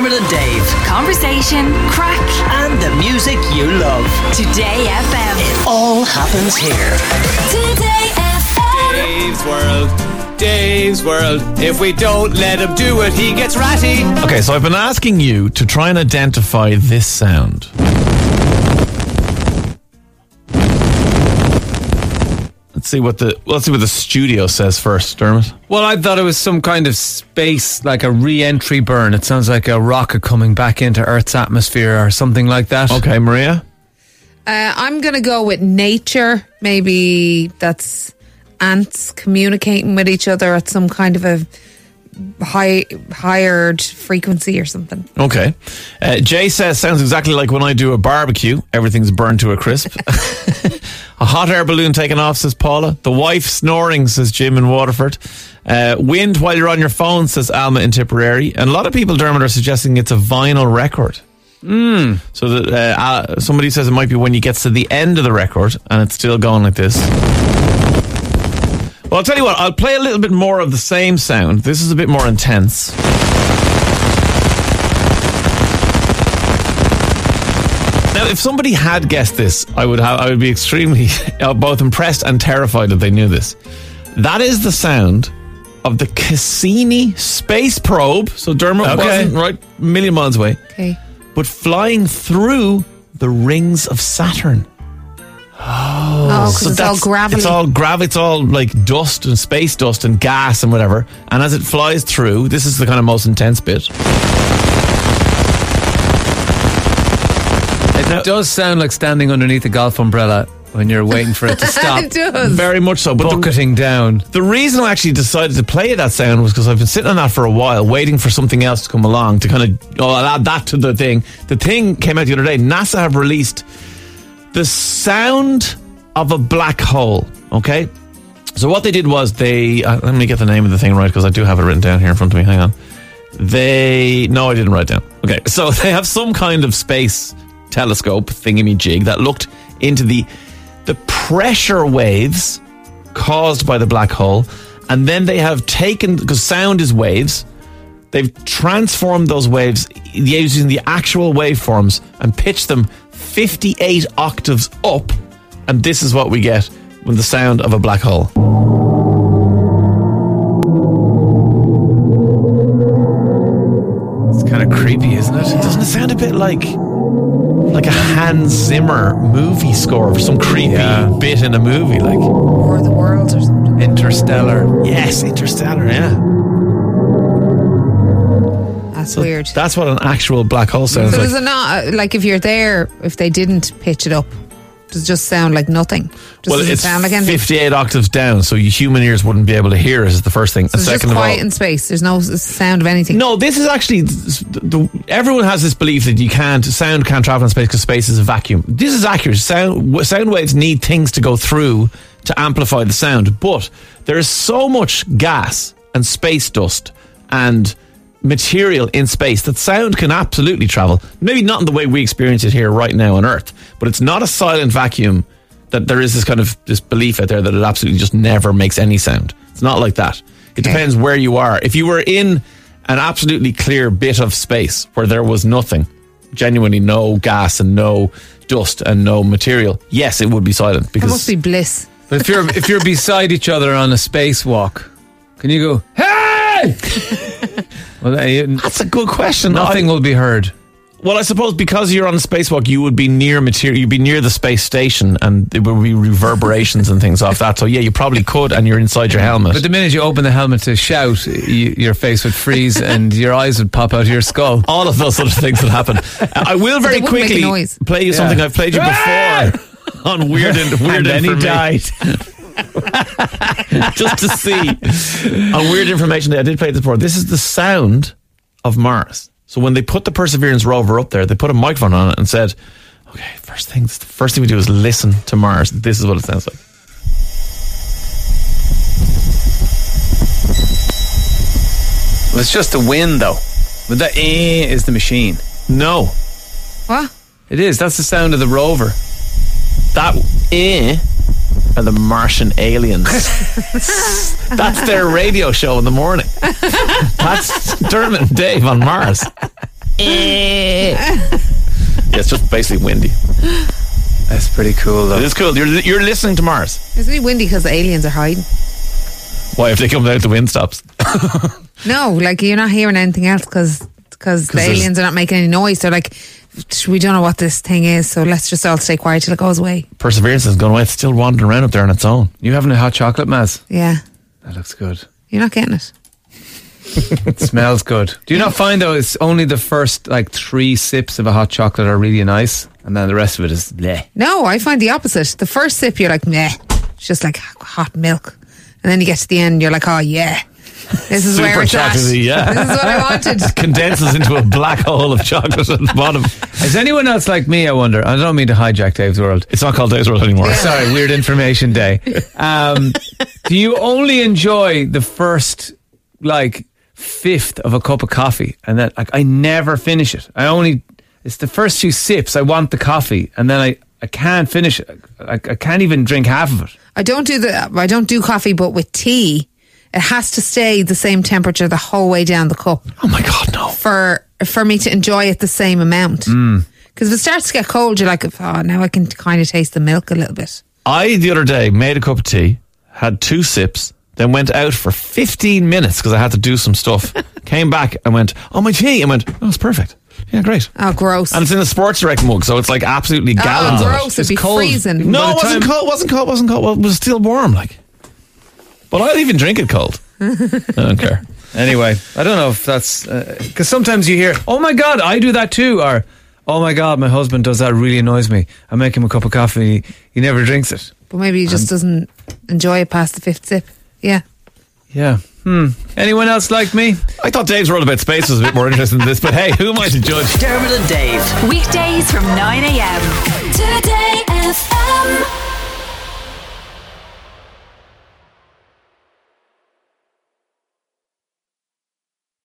Dermot and Dave. Conversation, crack, And the music you love. Today FM. It all happens here. Today FM. Dave's World, Dave's World. If we don't let him do it, he gets ratty. Okay, so I've been asking you to try and identify this sound. Let's see what the let's see what the studio says first, Dermot. Well, I thought it was some kind of space, like a re-entry burn. It sounds like a rocket coming back into Earth's atmosphere or something like that. Okay, Maria. Uh, I'm going to go with nature. Maybe that's ants communicating with each other at some kind of a high hired frequency or something. Okay. Uh, Jay says sounds exactly like when I do a barbecue. Everything's burned to a crisp. a hot air balloon taken off, says Paula. The wife snoring, says Jim in Waterford. Uh, wind while you're on your phone, says Alma in Tipperary. And a lot of people, Dermot, are suggesting it's a vinyl record. Mm. So that uh, somebody says it might be when you get to the end of the record and it's still going like this. Well, I'll tell you what, I'll play a little bit more of the same sound. This is a bit more intense. Now, if somebody had guessed this, I would have, I would be extremely uh, both impressed and terrified that they knew this. That is the sound of the Cassini space probe. So Dermot Okay. wasn't right a million miles away, Okay. but flying through the rings of Saturn. Oh, because So it's all that's- gravelly. It's all grav. It's all like dust and space dust and gas and whatever. And as it flies through, this is the kind of most intense bit. It does sound like standing underneath a golf umbrella when you're waiting for it to stop it does. Very much so. But the, bucketing down. the reason I actually decided to play that sound was because I've been sitting on that for a while, waiting for something else to come along to kind of oh, I'll add that to the thing. The thing came out the other day. NASA have released the sound of a black hole. Okay. So what they did was they uh, let me get the name of the thing right because I do have it written down here in front of me. Hang on. They no, I didn't write down. Okay, so they have some kind of space telescope thingy jig that looked into the the pressure waves caused by the black hole, and then they have taken because sound is waves. They've transformed those waves using the actual waveforms and pitched them 58 octaves up, and this is what we get when the sound of a black hole. It's kind of creepy, isn't it? Doesn't it sound a bit like like a Hans Zimmer movie score for some creepy Yeah. bit in a movie? Like War of the Worlds or something. Interstellar. yes, Interstellar. Yeah, That's So weird. That's what an actual black hole sounds so like. does it not uh, like if you're there, if they didn't pitch it up, does it just sound like nothing? Just well, it's sound like anything. 58 octaves down, so human ears wouldn't be able to hear. Is the first thing. So and it's just second of all, quiet in space. There's no sound of anything. No, this is actually the, the, everyone has this belief that you can't sound can't travel in space because space is a vacuum. This is accurate. Sound sound waves need things to go through to amplify the sound, but there is so much gas and space dust and material in space that sound can absolutely travel. Maybe not in the way we experience it here right now on Earth, but it's not a silent vacuum. That there is this kind of this belief out there that it absolutely just never makes any sound. It's not like that. It depends where you are. If you were in an absolutely clear bit of space where there was nothing, genuinely no gas and no dust and no material, yes, it would be silent because it must be bliss. But if you're if you're beside each other on a spacewalk, can you go, hey? well, uh, that's a good question. nothing I- will be heard. well, I suppose because you're on a spacewalk, you would be near material. You'd be near the space station, and there would be reverberations and things off that. So yeah, you probably could, and you're inside your helmet. But the minute you open the helmet to shout, you, your face would freeze and your eyes would pop out of your skull. all of those sort of things would happen. I will very they wouldn't make a quickly play you something Yeah. I've played you before on weird and weird And then he information. Just to see on weird information. That I did play this before. This is the sound of Mars. So when they put the Perseverance rover up there, they put a microphone on it and said, "Okay, first thing, the first thing we do is listen to Mars. This is what it sounds like." It's just the wind, though. But that eh is the machine. No, What? It is. That's the sound of the rover. that eh are the Martian aliens. That's their radio show in the morning. That's Dermot and Dave on Mars. Eh. Yeah, it's just basically windy. That's pretty cool, though. It is cool. You're, you're listening to Mars. It's really windy because the aliens are hiding. Why, if they come out, the wind stops? No, like you're not hearing anything else because the aliens are not making any noise. They're like, we don't know what this thing is, so let's just all stay quiet till it goes away. Perseverance has gone away. It's still wandering around up there on its own. You having a hot chocolate, Maz? Yeah, That looks good. you're not getting it. It smells good. Do you not find though it's only the first like three sips of a hot chocolate are really nice, and then the rest of it is bleh. No, I find the opposite. The first sip, you're like, meh. It's just like hot milk. And then you get to the end, you're like, oh, yeah. This is Super where it's at. chocolatey, yeah. This is what I wanted. Condenses into a black hole of chocolate at the bottom. Is anyone else like me? I wonder. I don't mean to hijack Dave's world. It's not called Dave's World anymore. Sorry, weird information day. Um, do you only enjoy the first like fifth of a cup of coffee, and then like I never finish it? I only it's the first few sips. I want the coffee, and then I I can't finish it. I, I can't even drink half of it. I don't do the, I don't do coffee, but with tea, it has to stay the same temperature the whole way down the cup Oh my God, no. for, for me to enjoy it the same amount. Mm. Because if it starts to get cold, you're like, oh, now I can kind of taste the milk a little bit. I, the other day, made a cup of tea, had two sips, then went out for 15 minutes because I had to do some stuff. Came back and went, oh, my tea. And went, oh, it's perfect. Yeah, great. Oh, gross. And it's in a Sports Direct mug, so it's like absolutely oh, gallons of it. gross. It'd be cold. freezing. No, it wasn't cold, wasn't cold, wasn't cold. Well, it was still warm, like. But I'll even drink it cold. I don't care. Anyway, I don't know if that's because sometimes you hear, "Oh my god, I do that too," or "Oh my god, my husband does that. Really annoys me." I make him a cup of coffee, he, he never drinks it. But maybe he just doesn't enjoy it past the fifth sip. Yeah. Yeah. Hmm. Anyone else like me? I thought Dave's world about space was a bit more interesting than this, but hey, who am I to judge? Dermot and Dave. Weekdays from 9 a.m. Today FM.